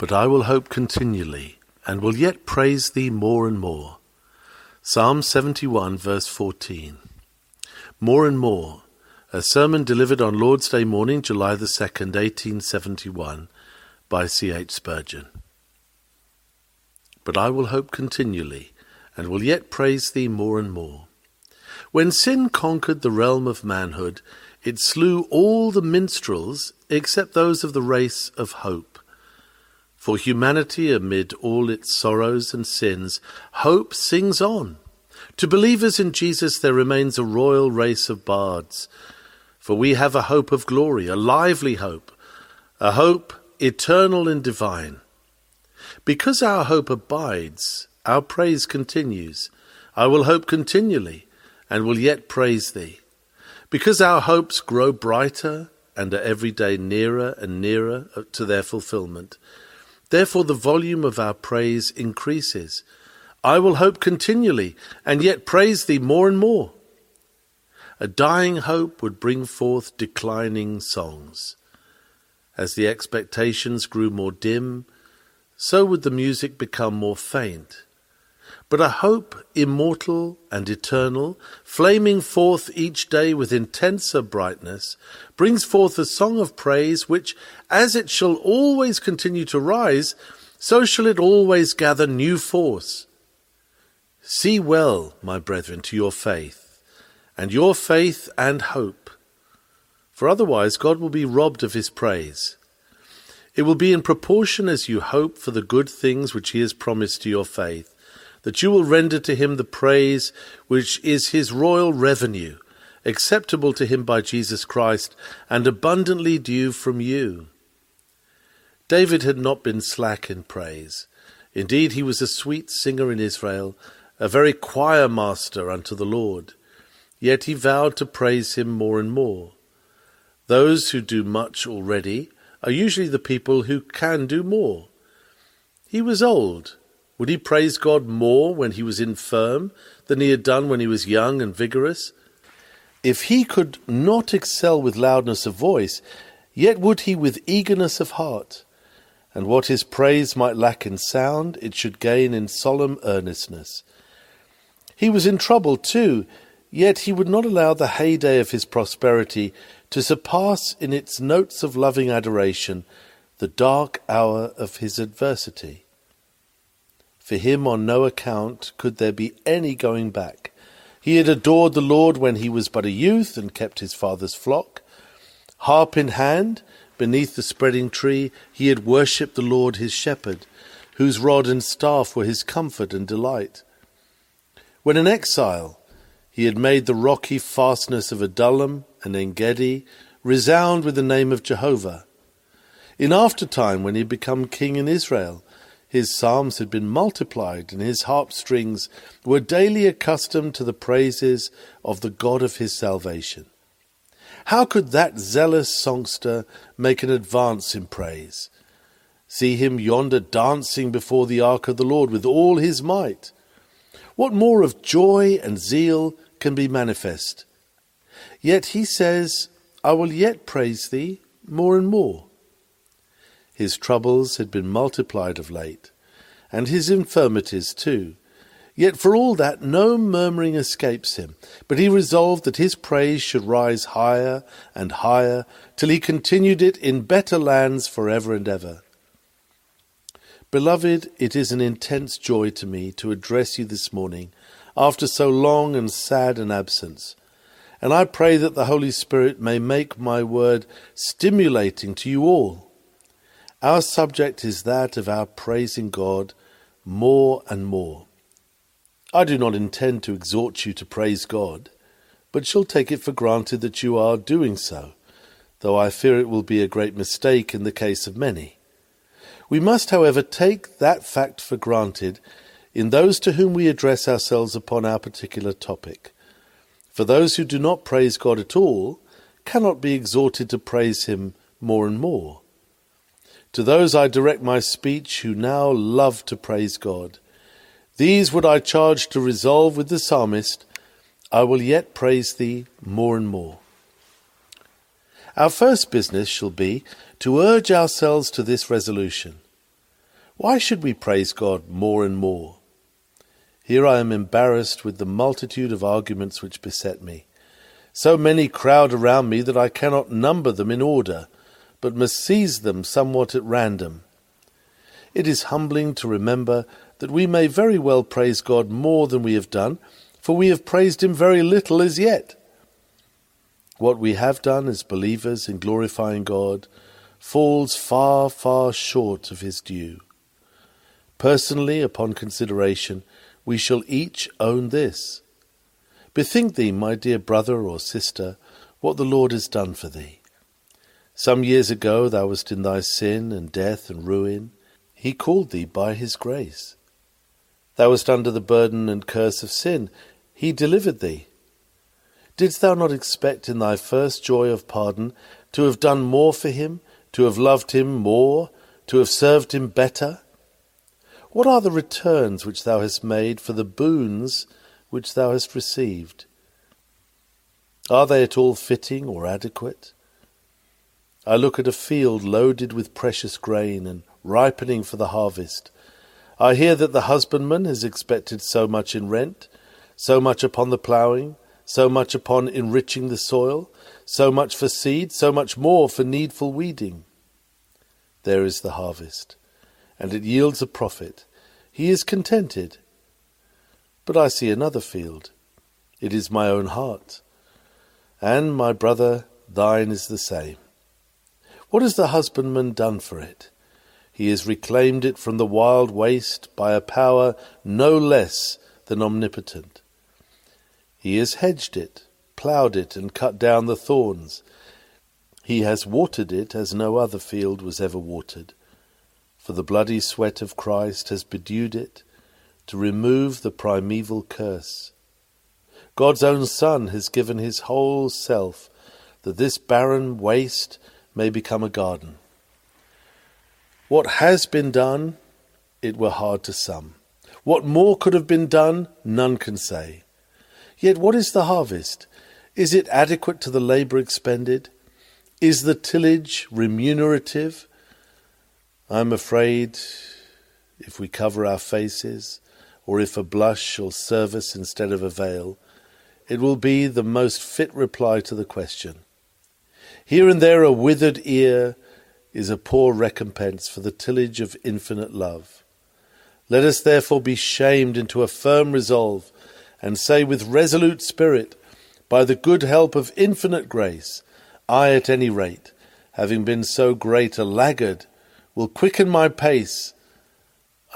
But I will hope continually, and will yet praise thee more and more. Psalm 71, verse 14. More and more. A sermon delivered on Lord's Day morning, July the 2nd, 1871, by C. H. Spurgeon. But I will hope continually, and will yet praise thee more and more. When sin conquered the realm of manhood, it slew all the minstrels except those of the race of hope. For humanity, amid all its sorrows and sins, hope sings on. To believers in Jesus there remains a royal race of bards. For we have a hope of glory, a lively hope, a hope eternal and divine. Because our hope abides, our praise continues. I will hope continually, and will yet praise thee. Because our hopes grow brighter and are every day nearer and nearer to their fulfillment, Therefore, the volume of our praise increases. I will hope continually, and yet praise thee more and more. A dying hope would bring forth declining songs. As the expectations grew more dim, so would the music become more faint. But a hope immortal and eternal, flaming forth each day with intenser brightness, brings forth a song of praise which, as it shall always continue to rise, so shall it always gather new force. See well, my brethren, to your faith, and your faith and hope, for otherwise God will be robbed of his praise. It will be in proportion as you hope for the good things which he has promised to your faith that you will render to him the praise which is his royal revenue, acceptable to him by Jesus Christ, and abundantly due from you. David had not been slack in praise. Indeed, he was a sweet singer in Israel, a very choir master unto the Lord. Yet he vowed to praise him more and more. Those who do much already are usually the people who can do more. He was old, would he praise God more when he was infirm than he had done when he was young and vigorous? If he could not excel with loudness of voice, yet would he with eagerness of heart. And what his praise might lack in sound, it should gain in solemn earnestness. He was in trouble too, yet he would not allow the heyday of his prosperity to surpass in its notes of loving adoration the dark hour of his adversity. For him on no account could there be any going back. He had adored the Lord when he was but a youth and kept his father's flock. Harp in hand, beneath the spreading tree, he had worshipped the Lord his shepherd, whose rod and staff were his comfort and delight. When an exile, he had made the rocky fastness of Adullam and Engedi resound with the name of Jehovah. In after time, when he had become king in Israel, his psalms had been multiplied, and his harp strings were daily accustomed to the praises of the God of his salvation. How could that zealous songster make an advance in praise? See him yonder dancing before the ark of the Lord with all his might. What more of joy and zeal can be manifest? Yet he says, I will yet praise thee more and more. His troubles had been multiplied of late, and his infirmities too. Yet for all that no murmuring escapes him, but he resolved that his praise should rise higher and higher, till he continued it in better lands for ever and ever. Beloved, it is an intense joy to me to address you this morning after so long and sad an absence. And I pray that the Holy Spirit may make my word stimulating to you all our subject is that of our praising God more and more. I do not intend to exhort you to praise God, but shall take it for granted that you are doing so, though I fear it will be a great mistake in the case of many. We must, however, take that fact for granted in those to whom we address ourselves upon our particular topic. For those who do not praise God at all cannot be exhorted to praise Him more and more. To those I direct my speech who now love to praise God. These would I charge to resolve with the psalmist, I will yet praise thee more and more. Our first business shall be to urge ourselves to this resolution. Why should we praise God more and more? Here I am embarrassed with the multitude of arguments which beset me. So many crowd around me that I cannot number them in order, but must seize them somewhat at random. It is humbling to remember that we may very well praise God more than we have done, for we have praised Him very little as yet. What we have done as believers in glorifying God falls far, far short of His due. Personally, upon consideration, we shall each own this. Bethink thee, my dear brother or sister, what the Lord has done for thee. Some years ago thou wast in thy sin and death and ruin. He called thee by his grace. Thou wast under the burden and curse of sin. He delivered thee. Didst thou not expect in thy first joy of pardon to have done more for him, to have loved him more, to have served him better? What are the returns which thou hast made for the boons which thou hast received? Are they at all fitting or adequate? I look at a field loaded with precious grain and ripening for the harvest. I hear that the husbandman has expected so much in rent, so much upon the ploughing, so much upon enriching the soil, so much for seed, so much more for needful weeding. There is the harvest, and it yields a profit. He is contented. But I see another field. It is my own heart. And, my brother, thine is the same. What has the husbandman done for it? He has reclaimed it from the wild waste by a power no less than omnipotent. He has hedged it, ploughed it, and cut down the thorns. He has watered it as no other field was ever watered. For the bloody sweat of Christ has bedewed it to remove the primeval curse. God's own Son has given his whole self that this barren waste may become a garden. What has been done, it were hard to sum. What more could have been done, none can say. Yet what is the harvest? Is it adequate to the labour expended? Is the tillage remunerative? I am afraid if we cover our faces, or if a blush shall serve us instead of a veil, it will be the most fit reply to the question. Here and there a withered ear is a poor recompense for the tillage of infinite love. Let us therefore be shamed into a firm resolve, and say with resolute spirit, By the good help of infinite grace, I at any rate, having been so great a laggard, will quicken my pace.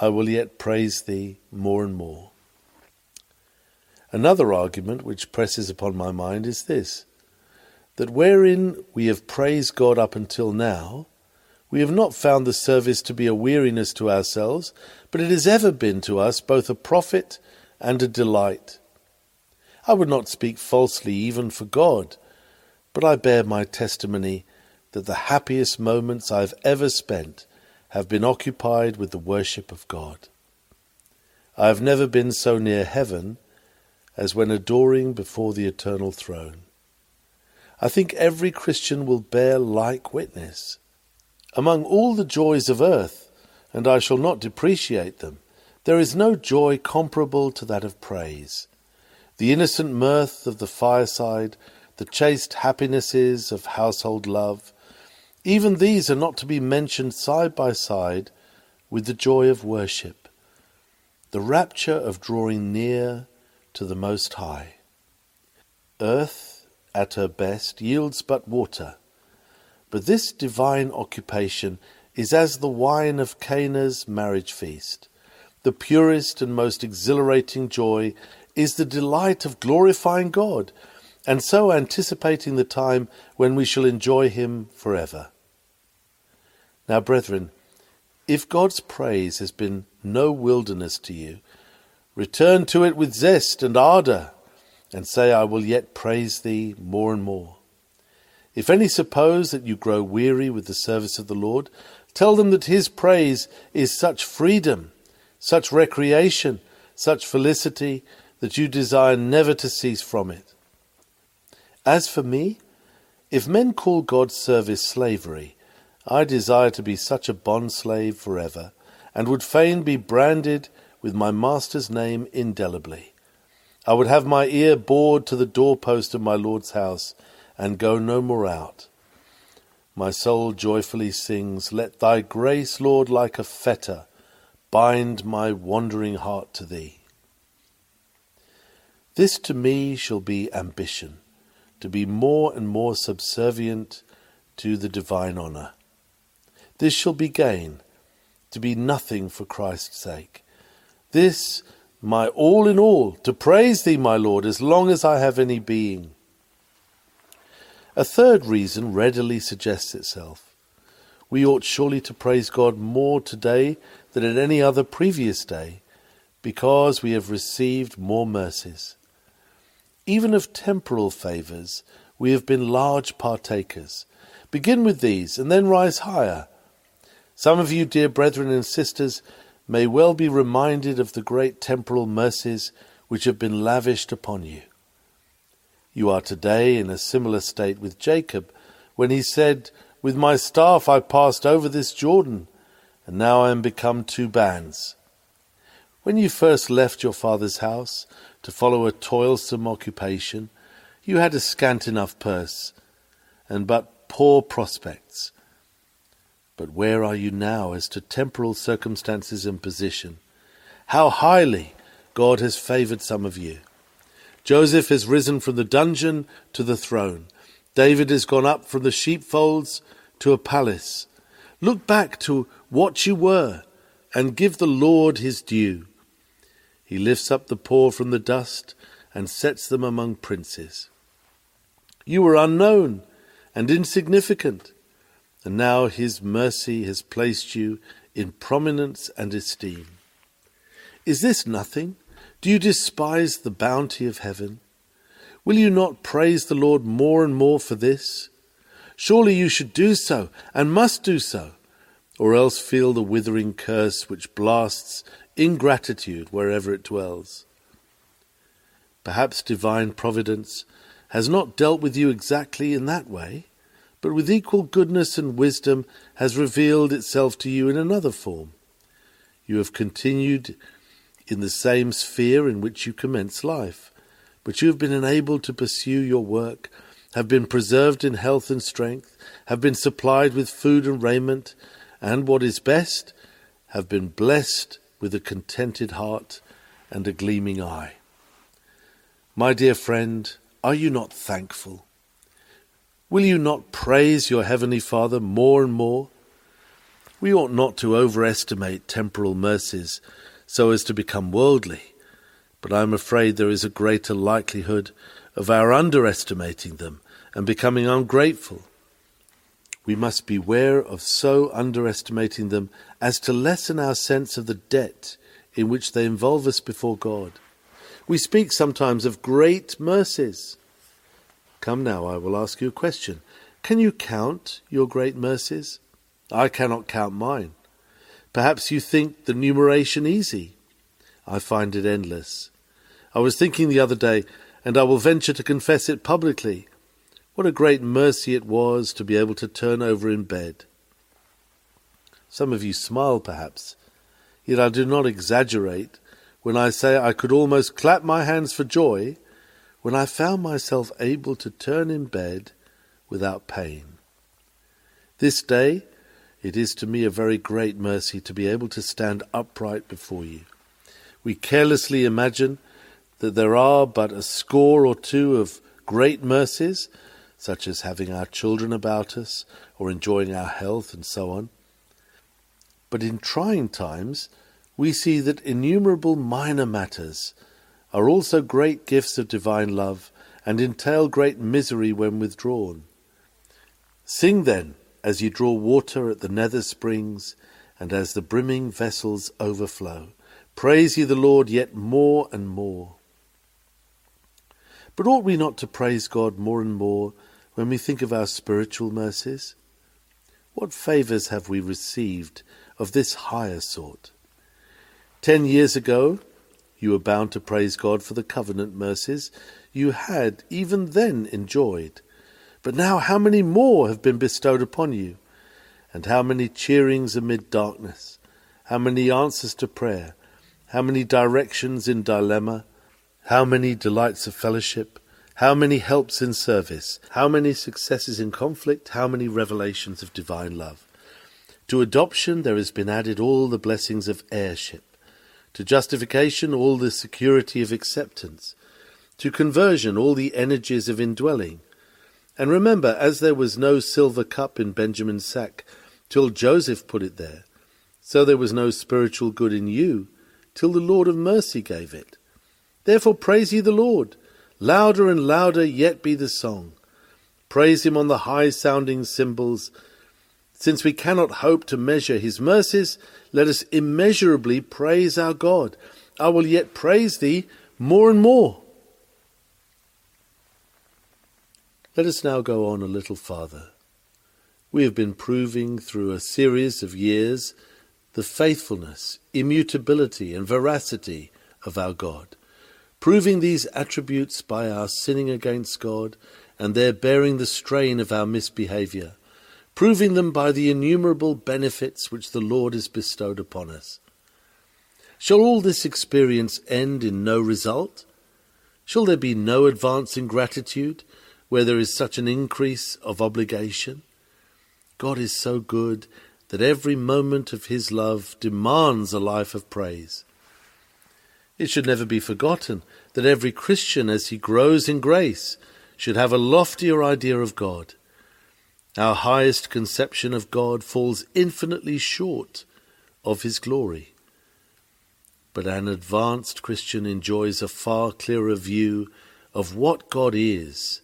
I will yet praise thee more and more. Another argument which presses upon my mind is this that wherein we have praised God up until now, we have not found the service to be a weariness to ourselves, but it has ever been to us both a profit and a delight. I would not speak falsely even for God, but I bear my testimony that the happiest moments I have ever spent have been occupied with the worship of God. I have never been so near heaven as when adoring before the eternal throne. I think every Christian will bear like witness. Among all the joys of earth, and I shall not depreciate them, there is no joy comparable to that of praise. The innocent mirth of the fireside, the chaste happinesses of household love, even these are not to be mentioned side by side with the joy of worship, the rapture of drawing near to the Most High. Earth, at her best, yields but water but this divine occupation is as the wine of Cana's marriage feast. The purest and most exhilarating joy is the delight of glorifying God, and so anticipating the time when we shall enjoy Him forever. Now, brethren, if God's praise has been no wilderness to you, return to it with zest and ardour, and say, I will yet praise Thee more and more. If any suppose that you grow weary with the service of the Lord, tell them that his praise is such freedom, such recreation, such felicity, that you desire never to cease from it. As for me, if men call God's service slavery, I desire to be such a bond slave forever, and would fain be branded with my Master's name indelibly. I would have my ear bored to the doorpost of my Lord's house, and go no more out. My soul joyfully sings, Let thy grace, Lord, like a fetter, bind my wandering heart to thee. This to me shall be ambition, to be more and more subservient to the divine honour. This shall be gain, to be nothing for Christ's sake. This, my all in all, to praise thee, my Lord, as long as I have any being. A third reason readily suggests itself. We ought surely to praise God more today than at any other previous day, because we have received more mercies. Even of temporal favours, we have been large partakers. Begin with these, and then rise higher. Some of you, dear brethren and sisters, may well be reminded of the great temporal mercies which have been lavished upon you. You are today in a similar state with Jacob, when he said, With my staff I passed over this Jordan, and now I am become two bands. When you first left your father's house to follow a toilsome occupation, you had a scant enough purse, and but poor prospects. But where are you now as to temporal circumstances and position? How highly God has favoured some of you. Joseph has risen from the dungeon to the throne. David has gone up from the sheepfolds to a palace. Look back to what you were and give the Lord his due. He lifts up the poor from the dust and sets them among princes. You were unknown and insignificant, and now his mercy has placed you in prominence and esteem. Is this nothing? Do you despise the bounty of heaven? Will you not praise the Lord more and more for this? Surely you should do so, and must do so, or else feel the withering curse which blasts ingratitude wherever it dwells. Perhaps divine providence has not dealt with you exactly in that way, but with equal goodness and wisdom has revealed itself to you in another form. You have continued in the same sphere in which you commenced life, but you have been enabled to pursue your work, have been preserved in health and strength, have been supplied with food and raiment, and what is best, have been blessed with a contented heart and a gleaming eye. My dear friend, are you not thankful? Will you not praise your Heavenly Father more and more? We ought not to overestimate temporal mercies so as to become worldly, but I am afraid there is a greater likelihood of our underestimating them and becoming ungrateful. We must beware of so underestimating them as to lessen our sense of the debt in which they involve us before God. We speak sometimes of great mercies. Come now, I will ask you a question. Can you count your great mercies? I cannot count mine. Perhaps you think the numeration easy. I find it endless. I was thinking the other day, and I will venture to confess it publicly, what a great mercy it was to be able to turn over in bed. Some of you smile, perhaps, yet I do not exaggerate when I say I could almost clap my hands for joy when I found myself able to turn in bed without pain. This day it is to me a very great mercy to be able to stand upright before you. We carelessly imagine that there are but a score or two of great mercies such as having our children about us or enjoying our health and so on. But in trying times, we see that innumerable minor matters are also great gifts of divine love and entail great misery when withdrawn. Sing then as ye draw water at the nether springs and as the brimming vessels overflow. Praise ye the Lord yet more and more. But ought we not to praise God more and more when we think of our spiritual mercies? What favours have we received of this higher sort? Ten years ago, you were bound to praise God for the covenant mercies you had even then enjoyed. But now, how many more have been bestowed upon you? And how many cheerings amid darkness? how many answers to prayer, how many directions in dilemma, how many delights of fellowship, how many helps in service, how many successes in conflict, how many revelations of divine love. To adoption there has been added all the blessings of heirship. To justification, all the security of acceptance. To conversion, all the energies of indwelling. And remember, as there was no silver cup in Benjamin's sack till Joseph put it there, so there was no spiritual good in you till the Lord of mercy gave it. Therefore praise ye the Lord. Louder and louder yet be the song. Praise him on the high sounding cymbals. Since we cannot hope to measure his mercies, let us immeasurably praise our God. I will yet praise thee more and more. Let us now go on a little farther. We have been proving through a series of years the faithfulness, immutability, and veracity of our God, proving these attributes by our sinning against God and their bearing the strain of our misbehaviour, proving them by the innumerable benefits which the Lord has bestowed upon us. Shall all this experience end in no result? Shall there be no advance in gratitude? where there is such an increase of obligation. God is so good that every moment of His love demands a life of praise. It should never be forgotten that every Christian, as he grows in grace, should have a loftier idea of God. Our highest conception of God falls infinitely short of His glory. But an advanced Christian enjoys a far clearer view of what God is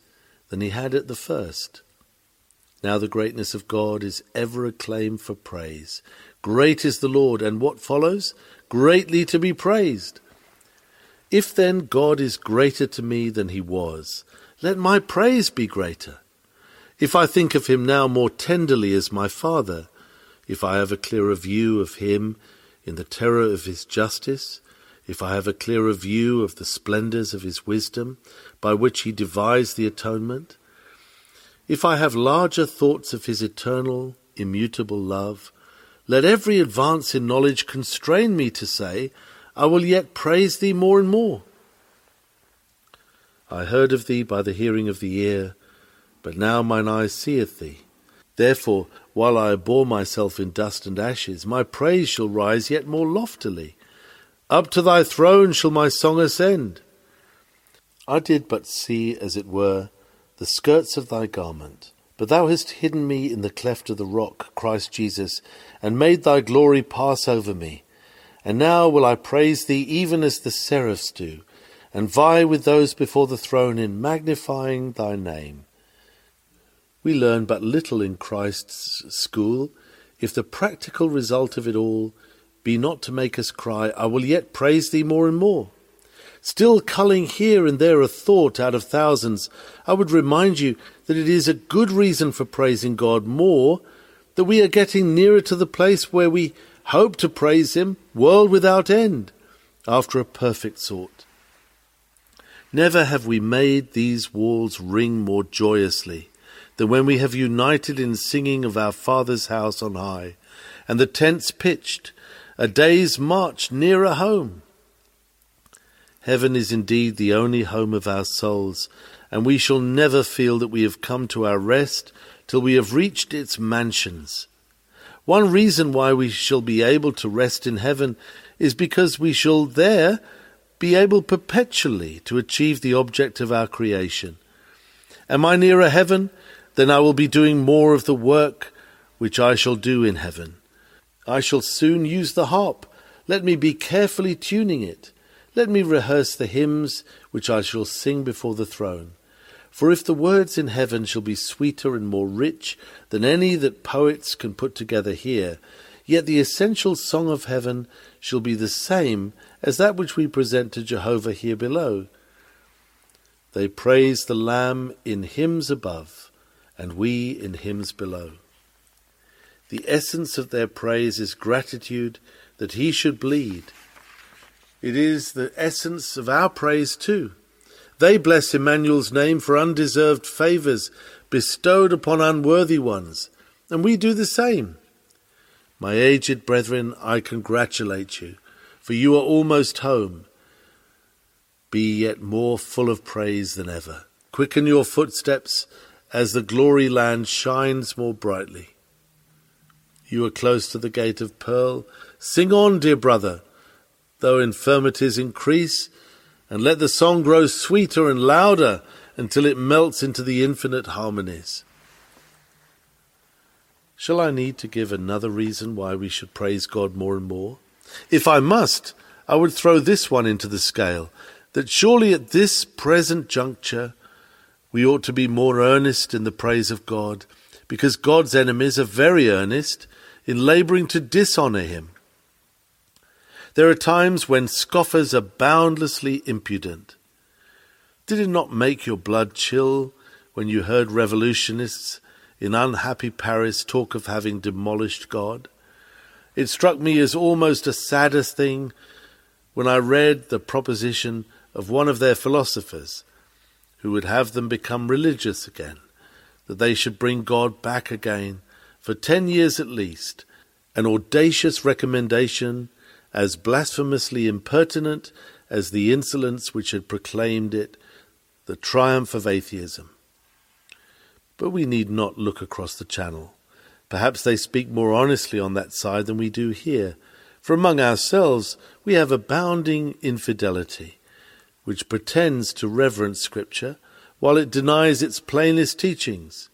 than he had at the first. Now the greatness of God is ever a claim for praise. Great is the Lord, and what follows? Greatly to be praised. If then God is greater to me than he was, let my praise be greater. If I think of him now more tenderly as my Father, if I have a clearer view of him in the terror of his justice, if I have a clearer view of the splendours of his wisdom, by which he devised the atonement, if I have larger thoughts of his eternal, immutable love, let every advance in knowledge constrain me to say, I will yet praise thee more and more. I heard of thee by the hearing of the ear, but now mine eye seeth thee. Therefore, while I abhor myself in dust and ashes, my praise shall rise yet more loftily. Up to thy throne shall my song ascend. I did but see, as it were, the skirts of thy garment. But thou hast hidden me in the cleft of the rock, Christ Jesus, and made thy glory pass over me. And now will I praise thee even as the seraphs do, and vie with those before the throne in magnifying thy name. We learn but little in Christ's school, if the practical result of it all be not to make us cry, I will yet praise thee more and more. Still culling here and there a thought out of thousands, I would remind you that it is a good reason for praising God more that we are getting nearer to the place where we hope to praise Him, world without end, after a perfect sort. Never have we made these walls ring more joyously than when we have united in singing of our Father's house on high, and the tents pitched, a day's march nearer home. Heaven is indeed the only home of our souls, and we shall never feel that we have come to our rest till we have reached its mansions. One reason why we shall be able to rest in heaven is because we shall there be able perpetually to achieve the object of our creation. Am I nearer heaven? Then I will be doing more of the work which I shall do in heaven. I shall soon use the harp. Let me be carefully tuning it. Let me rehearse the hymns which I shall sing before the throne. For if the words in heaven shall be sweeter and more rich than any that poets can put together here, yet the essential song of heaven shall be the same as that which we present to Jehovah here below. They praise the Lamb in hymns above, and we in hymns below. The essence of their praise is gratitude that he should bleed. It is the essence of our praise too. They bless Emmanuel's name for undeserved favours bestowed upon unworthy ones, and we do the same. My aged brethren, I congratulate you, for you are almost home. Be yet more full of praise than ever. Quicken your footsteps as the glory land shines more brightly. You are close to the gate of pearl. Sing on, dear brother, though infirmities increase, and let the song grow sweeter and louder until it melts into the infinite harmonies. Shall I need to give another reason why we should praise God more and more? If I must, I would throw this one into the scale that surely at this present juncture we ought to be more earnest in the praise of God, because God's enemies are very earnest in labouring to dishonour him. There are times when scoffers are boundlessly impudent. Did it not make your blood chill when you heard revolutionists in unhappy Paris talk of having demolished God? It struck me as almost a sadder thing when I read the proposition of one of their philosophers who would have them become religious again, that they should bring God back again for ten years at least, an audacious recommendation as blasphemously impertinent as the insolence which had proclaimed it the triumph of atheism. But we need not look across the channel. Perhaps they speak more honestly on that side than we do here, for among ourselves we have abounding infidelity which pretends to reverence Scripture while it denies its plainest teachings.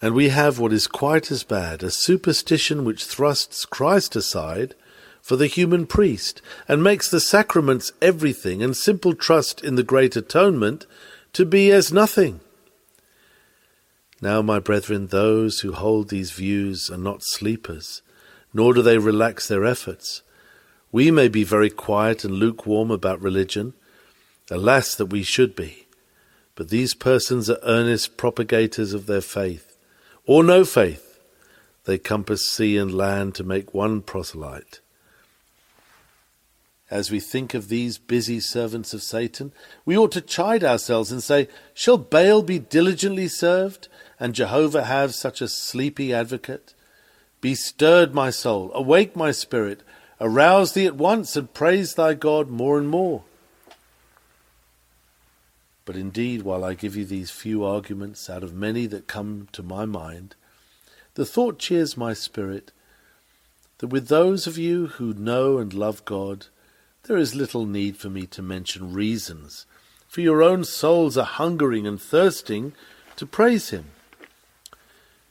And we have what is quite as bad a superstition which thrusts Christ aside for the human priest and makes the sacraments everything and simple trust in the great atonement to be as nothing. Now, my brethren, those who hold these views are not sleepers, nor do they relax their efforts. We may be very quiet and lukewarm about religion, Alas, that we should be. But these persons are earnest propagators of their faith, or no faith. They compass sea and land to make one proselyte. As we think of these busy servants of Satan, we ought to chide ourselves and say, Shall Baal be diligently served, and Jehovah have such a sleepy advocate? Be stirred, my soul, awake, my spirit, arouse thee at once, and praise thy God more and more. But indeed, while I give you these few arguments out of many that come to my mind, the thought cheers my spirit that with those of you who know and love God, there is little need for me to mention reasons, for your own souls are hungering and thirsting to praise Him.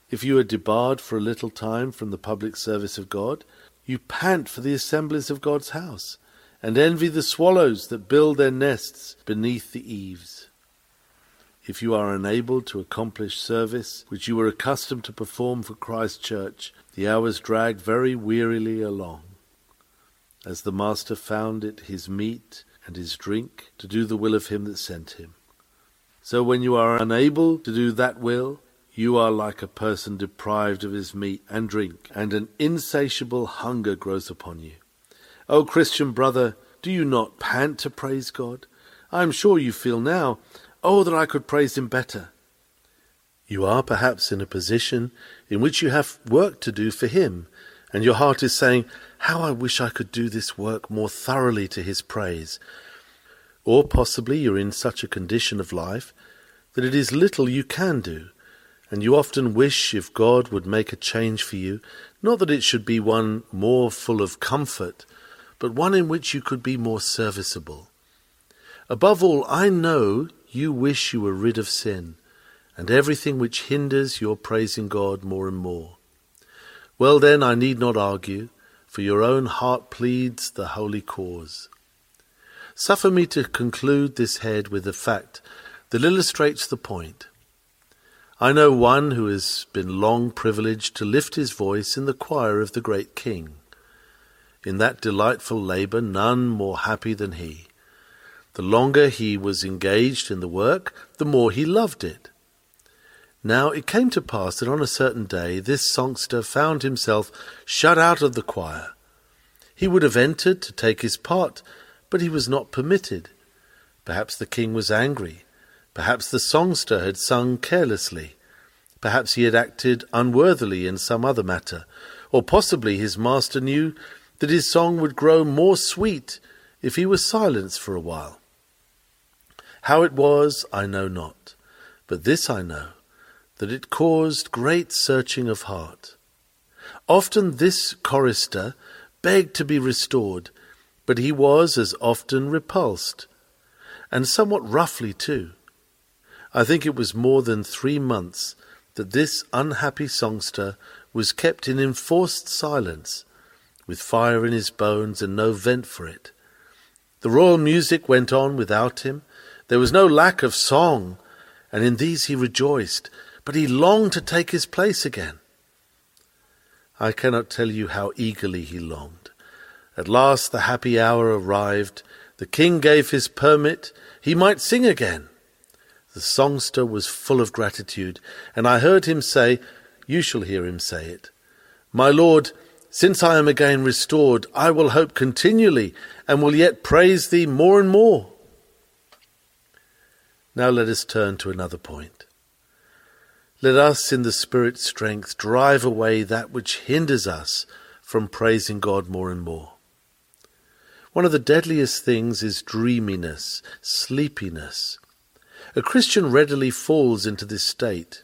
If you are debarred for a little time from the public service of God, you pant for the assemblies of God's house, and envy the swallows that build their nests beneath the eaves. If you are unable to accomplish service which you were accustomed to perform for Christ's church, the hours drag very wearily along. As the Master found it his meat and his drink to do the will of him that sent him. So when you are unable to do that will, you are like a person deprived of his meat and drink, and an insatiable hunger grows upon you. O Christian brother, do you not pant to praise God? I am sure you feel now, Oh, that I could praise him better. You are perhaps in a position in which you have work to do for him, and your heart is saying, How I wish I could do this work more thoroughly to his praise. Or possibly you're in such a condition of life that it is little you can do, and you often wish if God would make a change for you, not that it should be one more full of comfort, but one in which you could be more serviceable. Above all, I know you wish you were rid of sin and everything which hinders your praising God more and more. Well, then, I need not argue, for your own heart pleads the holy cause. Suffer me to conclude this head with a fact that illustrates the point. I know one who has been long privileged to lift his voice in the choir of the great King. In that delightful labour, none more happy than he. The longer he was engaged in the work, the more he loved it. Now it came to pass that on a certain day this songster found himself shut out of the choir. He would have entered to take his part, but he was not permitted. Perhaps the king was angry. Perhaps the songster had sung carelessly. Perhaps he had acted unworthily in some other matter. Or possibly his master knew that his song would grow more sweet if he were silenced for a while. How it was, I know not, but this I know, that it caused great searching of heart. Often this chorister begged to be restored, but he was as often repulsed, and somewhat roughly too. I think it was more than three months that this unhappy songster was kept in enforced silence, with fire in his bones and no vent for it. The royal music went on without him. There was no lack of song, and in these he rejoiced, but he longed to take his place again. I cannot tell you how eagerly he longed. At last the happy hour arrived. The king gave his permit. He might sing again. The songster was full of gratitude, and I heard him say, You shall hear him say it, My lord, since I am again restored, I will hope continually, and will yet praise thee more and more. Now let us turn to another point. Let us, in the Spirit's strength, drive away that which hinders us from praising God more and more. One of the deadliest things is dreaminess, sleepiness. A Christian readily falls into this state.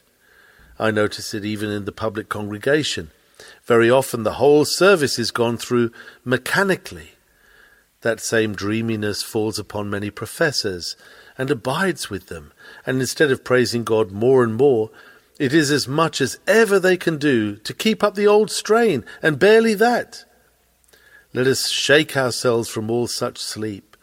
I notice it even in the public congregation. Very often the whole service is gone through mechanically. That same dreaminess falls upon many professors and abides with them, and instead of praising God more and more, it is as much as ever they can do to keep up the old strain, and barely that. Let us shake ourselves from all such sleep.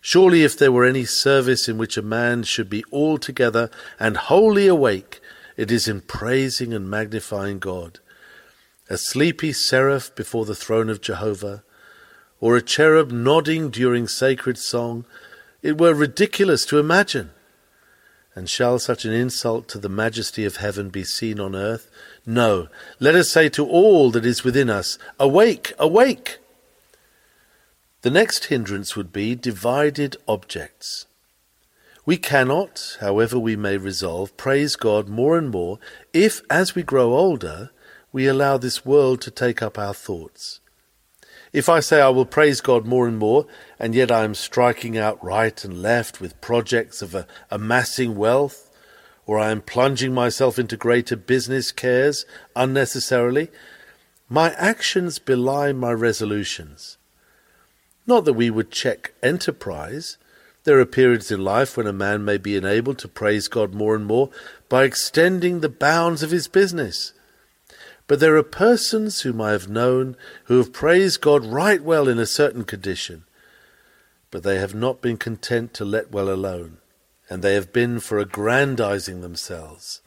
Surely, if there were any service in which a man should be altogether and wholly awake, it is in praising and magnifying God. A sleepy seraph before the throne of Jehovah, or a cherub nodding during sacred song, it were ridiculous to imagine. And shall such an insult to the majesty of heaven be seen on earth? No, let us say to all that is within us, Awake, awake! The next hindrance would be divided objects. We cannot, however we may resolve, praise God more and more if, as we grow older, we allow this world to take up our thoughts. If I say I will praise God more and more, and yet I am striking out right and left with projects of amassing wealth, or I am plunging myself into greater business cares unnecessarily, my actions belie my resolutions. Not that we would check enterprise. There are periods in life when a man may be enabled to praise God more and more by extending the bounds of his business. But there are persons whom I have known who have praised God right well in a certain condition, but they have not been content to let well alone, and they have been for aggrandizing themselves,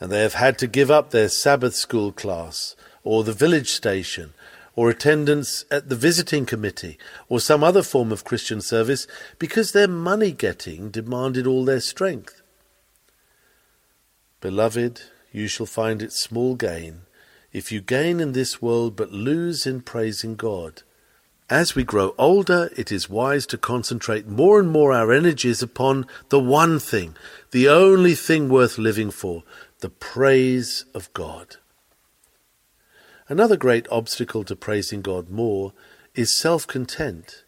and they have had to give up their Sabbath school class, or the village station, or attendance at the visiting committee or some other form of Christian service because their money getting demanded all their strength. Beloved, you shall find it small gain if you gain in this world but lose in praising God. As we grow older, it is wise to concentrate more and more our energies upon the one thing, the only thing worth living for, the praise of God. Another great obstacle to praising God more is self content,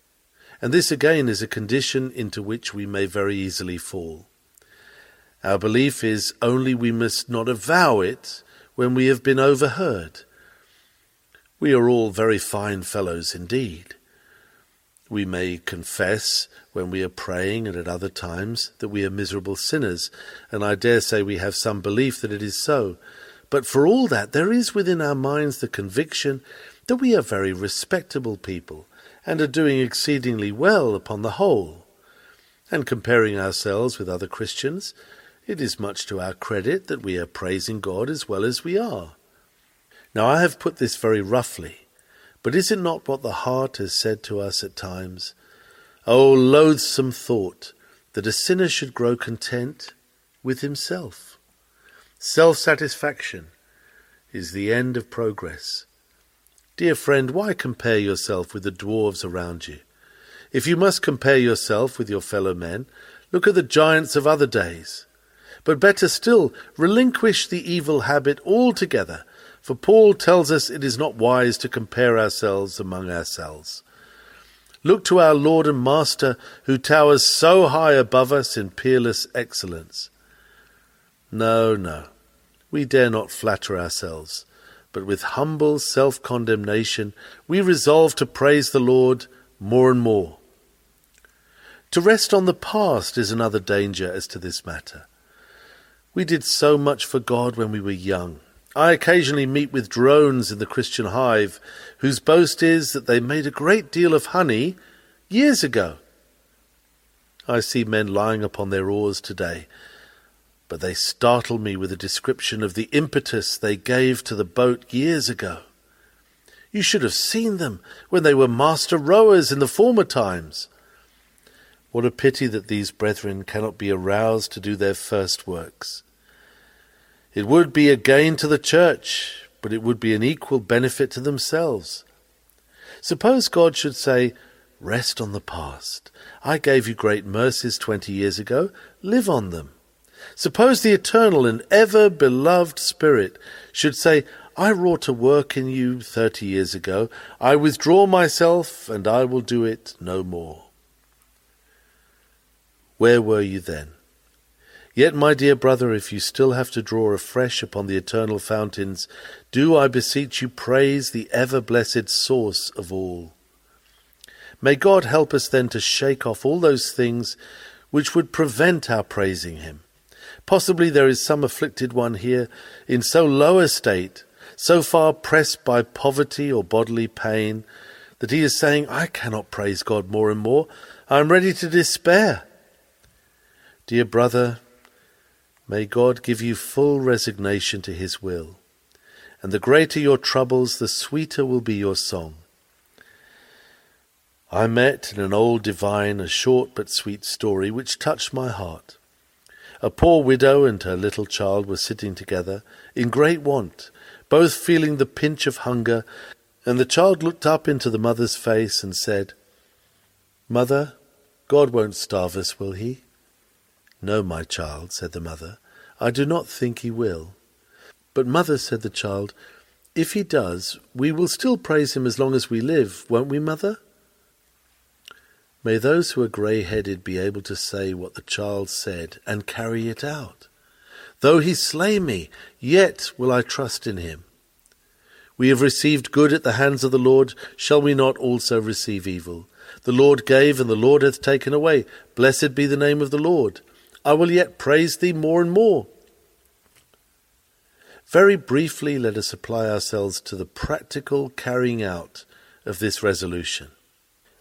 and this again is a condition into which we may very easily fall. Our belief is only we must not avow it when we have been overheard. We are all very fine fellows indeed. We may confess when we are praying and at other times that we are miserable sinners, and I dare say we have some belief that it is so. But for all that, there is within our minds the conviction that we are very respectable people and are doing exceedingly well upon the whole. And comparing ourselves with other Christians, it is much to our credit that we are praising God as well as we are. Now, I have put this very roughly, but is it not what the heart has said to us at times? Oh, loathsome thought that a sinner should grow content with himself! Self satisfaction is the end of progress. Dear friend, why compare yourself with the dwarfs around you? If you must compare yourself with your fellow men, look at the giants of other days. But better still, relinquish the evil habit altogether, For Paul tells us it is not wise to compare ourselves among ourselves. Look to our Lord and Master, who towers so high above us in peerless excellence. No, no, we dare not flatter ourselves, but with humble self condemnation we resolve to praise the Lord more and more. To rest on the past is another danger as to this matter. We did so much for God when we were young. I occasionally meet with drones in the Christian hive whose boast is that they made a great deal of honey years ago. I see men lying upon their oars today, but they startle me with a description of the impetus they gave to the boat years ago. You should have seen them when they were master rowers in the former times. What a pity that these brethren cannot be aroused to do their first works. It would be a gain to the church, but it would be an equal benefit to themselves. Suppose God should say, Rest on the past. I gave you great mercies twenty years ago. Live on them. Suppose the eternal and ever beloved Spirit should say, I wrought a work in you thirty years ago. I withdraw myself, and I will do it no more. Where were you then? Yet, my dear brother, if you still have to draw afresh upon the eternal fountains, do, I beseech you, praise the ever blessed source of all. May God help us then to shake off all those things which would prevent our praising Him. Possibly there is some afflicted one here in so low a state, so far pressed by poverty or bodily pain, that he is saying, I cannot praise God more and more. I am ready to despair. Dear brother, May God give you full resignation to His will, and the greater your troubles, the sweeter will be your song. I met in an old divine a short but sweet story which touched my heart. A poor widow and her little child were sitting together in great want, both feeling the pinch of hunger, and the child looked up into the mother's face and said, Mother, God won't starve us, will he? No, my child, said the mother, I do not think he will. But, mother, said the child, if he does, we will still praise him as long as we live, won't we, mother? May those who are grey headed be able to say what the child said and carry it out. Though he slay me, yet will I trust in him. We have received good at the hands of the Lord, shall we not also receive evil? The Lord gave, and the Lord hath taken away. Blessed be the name of the Lord. I will yet praise thee more and more. Very briefly, let us apply ourselves to the practical carrying out of this resolution.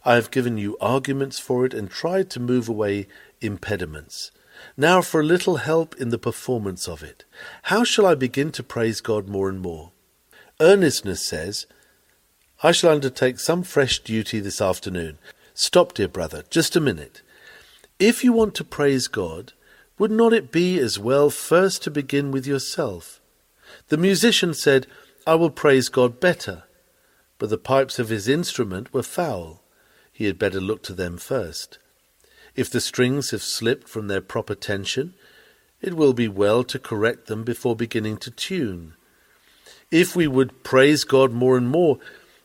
I have given you arguments for it and tried to move away impediments. Now for a little help in the performance of it. How shall I begin to praise God more and more? Earnestness says, I shall undertake some fresh duty this afternoon. Stop, dear brother, just a minute. If you want to praise God, would not it be as well first to begin with yourself? The musician said, I will praise God better. But the pipes of his instrument were foul. He had better look to them first. If the strings have slipped from their proper tension, it will be well to correct them before beginning to tune. If we would praise God more and more,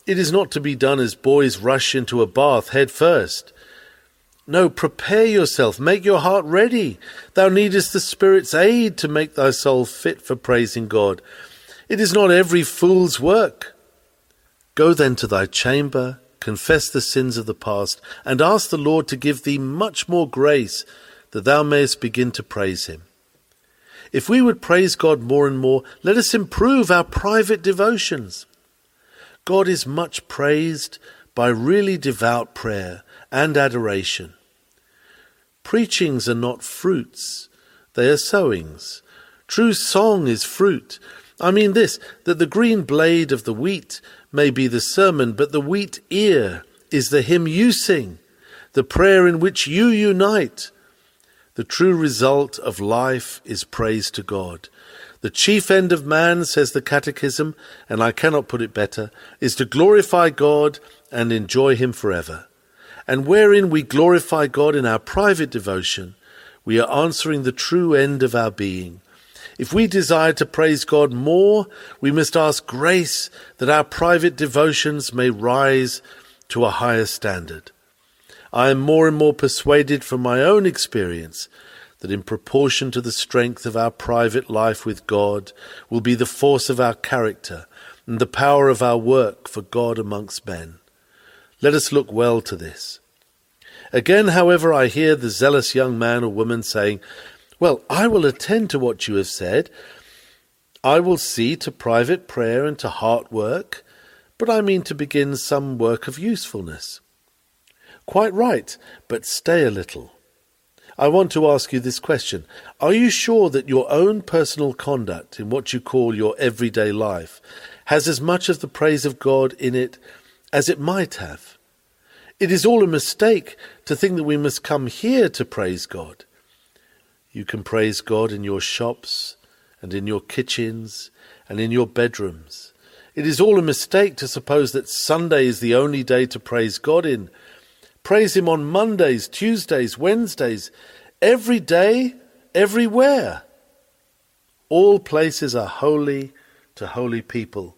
it is not to be done as boys rush into a bath head first. No, prepare yourself, make your heart ready. Thou needest the Spirit's aid to make thy soul fit for praising God. It is not every fool's work. Go then to thy chamber, confess the sins of the past, and ask the Lord to give thee much more grace that thou mayest begin to praise him. If we would praise God more and more, let us improve our private devotions. God is much praised by really devout prayer and adoration. Preachings are not fruits, they are sowings. True song is fruit. I mean this, that the green blade of the wheat may be the sermon, but the wheat ear is the hymn you sing, the prayer in which you unite. The true result of life is praise to God. The chief end of man, says the Catechism, and I cannot put it better, is to glorify God and enjoy Him forever and wherein we glorify God in our private devotion, we are answering the true end of our being. If we desire to praise God more, we must ask grace that our private devotions may rise to a higher standard. I am more and more persuaded from my own experience that in proportion to the strength of our private life with God will be the force of our character and the power of our work for God amongst men. Let us look well to this. Again, however, I hear the zealous young man or woman saying, Well, I will attend to what you have said. I will see to private prayer and to heart work, but I mean to begin some work of usefulness. Quite right, but stay a little. I want to ask you this question. Are you sure that your own personal conduct in what you call your everyday life has as much of the praise of God in it as it might have? It is all a mistake to think that we must come here to praise God. You can praise God in your shops and in your kitchens and in your bedrooms. It is all a mistake to suppose that Sunday is the only day to praise God in. Praise Him on Mondays, Tuesdays, Wednesdays, every day, everywhere. All places are holy to holy people,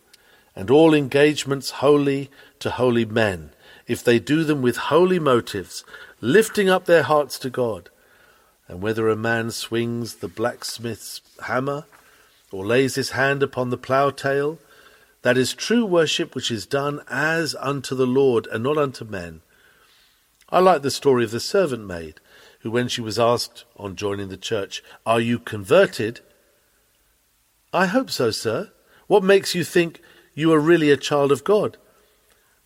and all engagements holy to holy men if they do them with holy motives, lifting up their hearts to God. And whether a man swings the blacksmith's hammer or lays his hand upon the plough tail, that is true worship which is done as unto the Lord and not unto men. I like the story of the servant maid, who, when she was asked on joining the church, Are you converted? I hope so, sir. What makes you think you are really a child of God?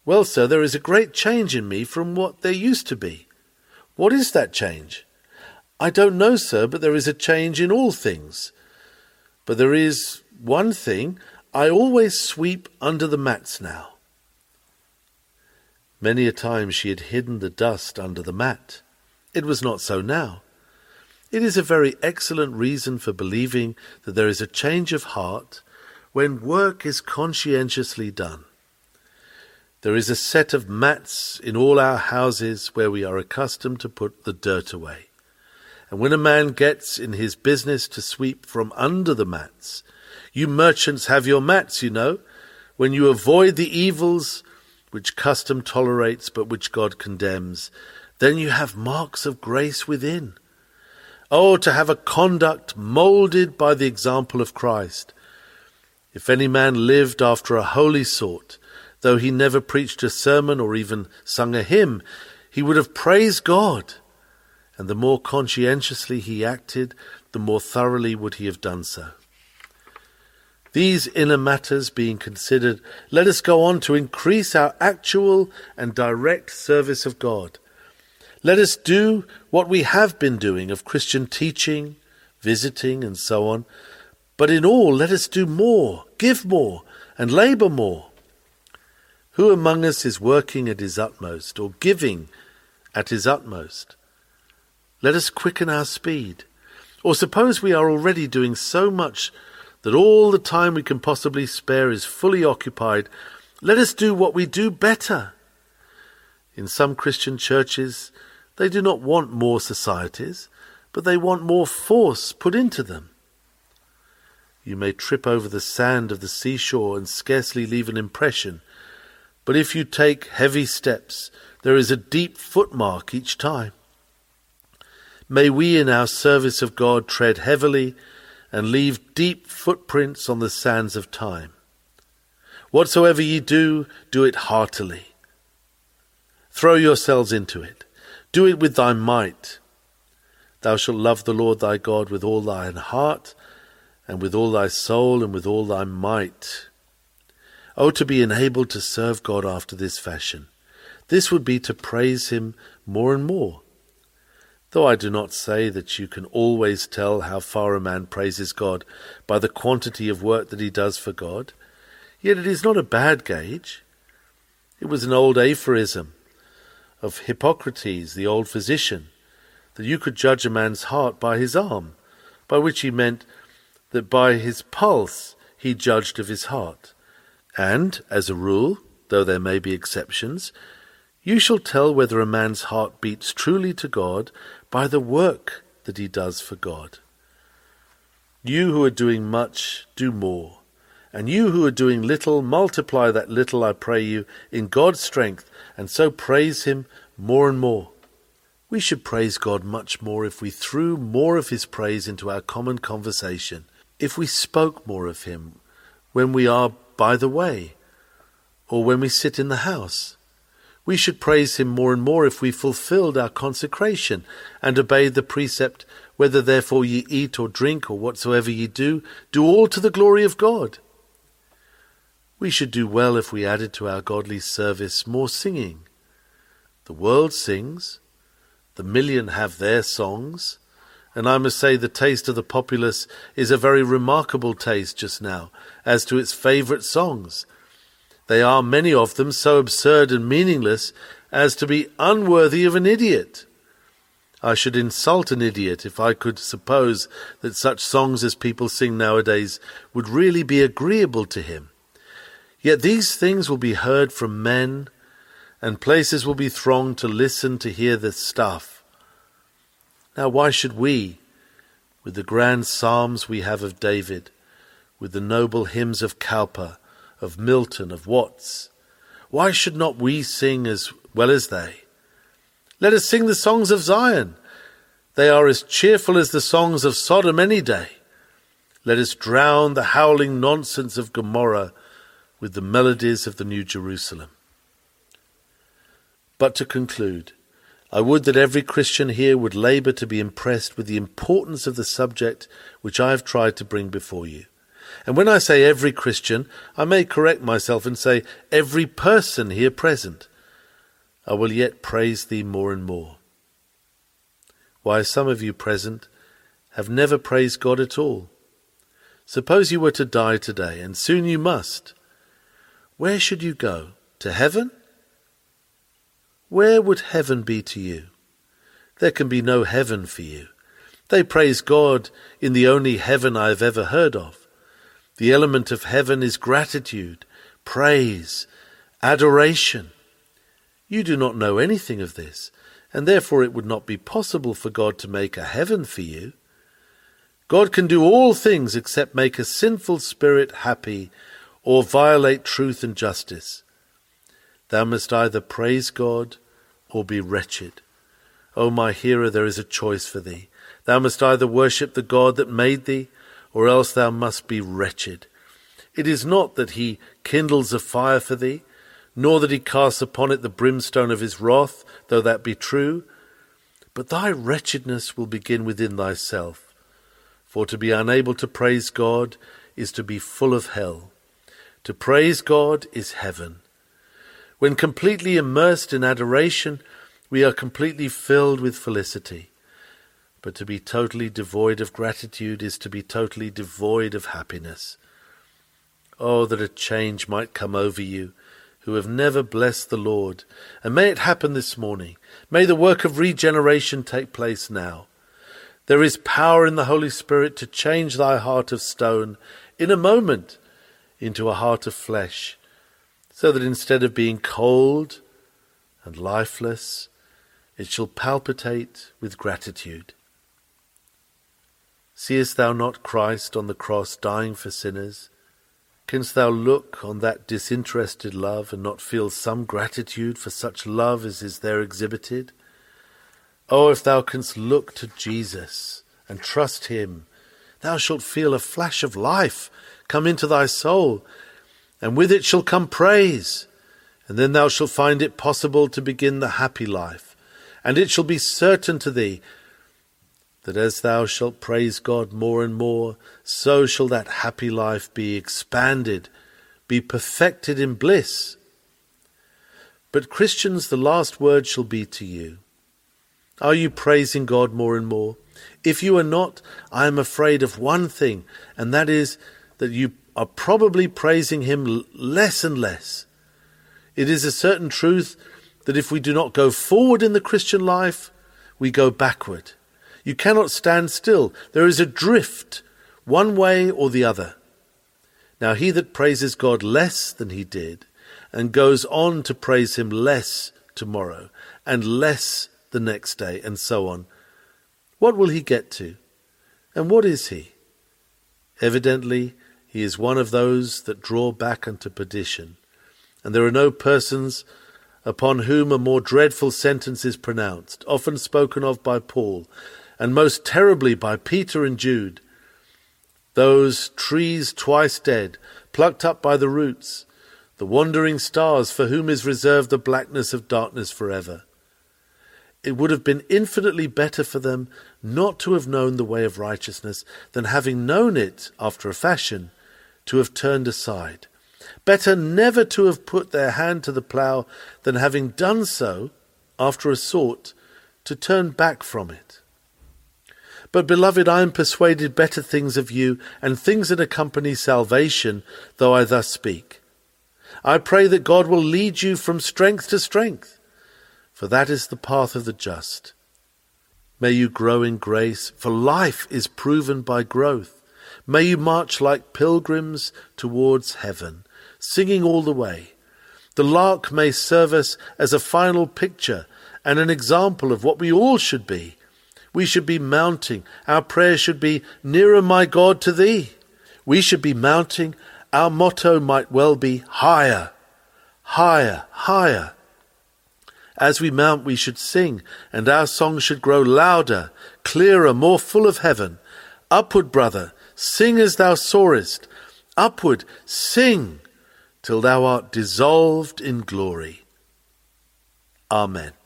Well, sir, there is a great change in me from what there used to be. What is that change? I don't know, sir, but there is a change in all things. But there is one thing I always sweep under the mats now. Many a time she had hidden the dust under the mat. It was not so now. It is a very excellent reason for believing that there is a change of heart when work is conscientiously done. There is a set of mats in all our houses where we are accustomed to put the dirt away. And when a man gets in his business to sweep from under the mats, you merchants have your mats, you know, when you avoid the evils which custom tolerates but which God condemns, then you have marks of grace within. Oh, to have a conduct moulded by the example of Christ. If any man lived after a holy sort, Though he never preached a sermon or even sung a hymn, he would have praised God. And the more conscientiously he acted, the more thoroughly would he have done so. These inner matters being considered, let us go on to increase our actual and direct service of God. Let us do what we have been doing of Christian teaching, visiting, and so on. But in all, let us do more, give more, and labour more. Who among us is working at his utmost or giving at his utmost? Let us quicken our speed. Or suppose we are already doing so much that all the time we can possibly spare is fully occupied. Let us do what we do better. In some Christian churches, they do not want more societies, but they want more force put into them. You may trip over the sand of the seashore and scarcely leave an impression but if you take heavy steps, there is a deep footmark each time. May we in our service of God tread heavily and leave deep footprints on the sands of time. Whatsoever ye do, do it heartily. Throw yourselves into it. Do it with thy might. Thou shalt love the Lord thy God with all thine heart, and with all thy soul, and with all thy might. Oh, to be enabled to serve God after this fashion. This would be to praise Him more and more. Though I do not say that you can always tell how far a man praises God by the quantity of work that he does for God, yet it is not a bad gauge. It was an old aphorism of Hippocrates, the old physician, that you could judge a man's heart by his arm, by which he meant that by his pulse he judged of his heart. And, as a rule, though there may be exceptions, you shall tell whether a man's heart beats truly to God by the work that he does for God. You who are doing much, do more. And you who are doing little, multiply that little, I pray you, in God's strength, and so praise Him more and more. We should praise God much more if we threw more of His praise into our common conversation, if we spoke more of Him when we are by the way, or when we sit in the house. We should praise Him more and more if we fulfilled our consecration and obeyed the precept, Whether therefore ye eat or drink or whatsoever ye do, do all to the glory of God. We should do well if we added to our godly service more singing. The world sings, the million have their songs, and I must say the taste of the populace is a very remarkable taste just now as to its favourite songs they are, many of them, so absurd and meaningless as to be unworthy of an idiot. I should insult an idiot if I could suppose that such songs as people sing nowadays would really be agreeable to him. Yet these things will be heard from men, and places will be thronged to listen to hear the stuff. Now, why should we, with the grand psalms we have of David, with the noble hymns of Cowper, of Milton, of Watts. Why should not we sing as well as they? Let us sing the songs of Zion. They are as cheerful as the songs of Sodom any day. Let us drown the howling nonsense of Gomorrah with the melodies of the New Jerusalem. But to conclude, I would that every Christian here would labour to be impressed with the importance of the subject which I have tried to bring before you. And when I say every Christian, I may correct myself and say every person here present. I will yet praise thee more and more. Why, some of you present have never praised God at all. Suppose you were to die today, and soon you must. Where should you go? To heaven? Where would heaven be to you? There can be no heaven for you. They praise God in the only heaven I have ever heard of. The element of heaven is gratitude, praise, adoration. You do not know anything of this, and therefore it would not be possible for God to make a heaven for you. God can do all things except make a sinful spirit happy or violate truth and justice. Thou must either praise God or be wretched. O my hearer, there is a choice for thee. Thou must either worship the God that made thee or else thou must be wretched. It is not that he kindles a fire for thee, nor that he casts upon it the brimstone of his wrath, though that be true, but thy wretchedness will begin within thyself. For to be unable to praise God is to be full of hell. To praise God is heaven. When completely immersed in adoration, we are completely filled with felicity. But to be totally devoid of gratitude is to be totally devoid of happiness. Oh, that a change might come over you who have never blessed the Lord, and may it happen this morning. May the work of regeneration take place now. There is power in the Holy Spirit to change thy heart of stone in a moment into a heart of flesh, so that instead of being cold and lifeless, it shall palpitate with gratitude. Seest thou not Christ on the cross dying for sinners? Canst thou look on that disinterested love and not feel some gratitude for such love as is there exhibited? Oh, if thou canst look to Jesus and trust him, thou shalt feel a flash of life come into thy soul, and with it shall come praise, and then thou shalt find it possible to begin the happy life, and it shall be certain to thee that as thou shalt praise God more and more, so shall that happy life be expanded, be perfected in bliss. But Christians, the last word shall be to you. Are you praising God more and more? If you are not, I am afraid of one thing, and that is that you are probably praising Him less and less. It is a certain truth that if we do not go forward in the Christian life, we go backward. You cannot stand still. There is a drift, one way or the other. Now, he that praises God less than he did, and goes on to praise him less tomorrow, and less the next day, and so on, what will he get to? And what is he? Evidently, he is one of those that draw back unto perdition, and there are no persons upon whom a more dreadful sentence is pronounced, often spoken of by Paul, and most terribly by Peter and Jude. Those trees twice dead, plucked up by the roots, the wandering stars for whom is reserved the blackness of darkness forever. It would have been infinitely better for them not to have known the way of righteousness than having known it after a fashion to have turned aside. Better never to have put their hand to the plough than having done so, after a sort, to turn back from it. But, beloved, I am persuaded better things of you, and things that accompany salvation, though I thus speak. I pray that God will lead you from strength to strength, for that is the path of the just. May you grow in grace, for life is proven by growth. May you march like pilgrims towards heaven, singing all the way. The lark may serve us as a final picture and an example of what we all should be. We should be mounting. Our prayer should be, Nearer, my God, to thee. We should be mounting our motto might well be higher, higher, higher. As we mount, we should sing, and our song should grow louder, clearer, more full of heaven. Upward, brother, sing as thou soarest. Upward, sing till thou art dissolved in glory. Amen.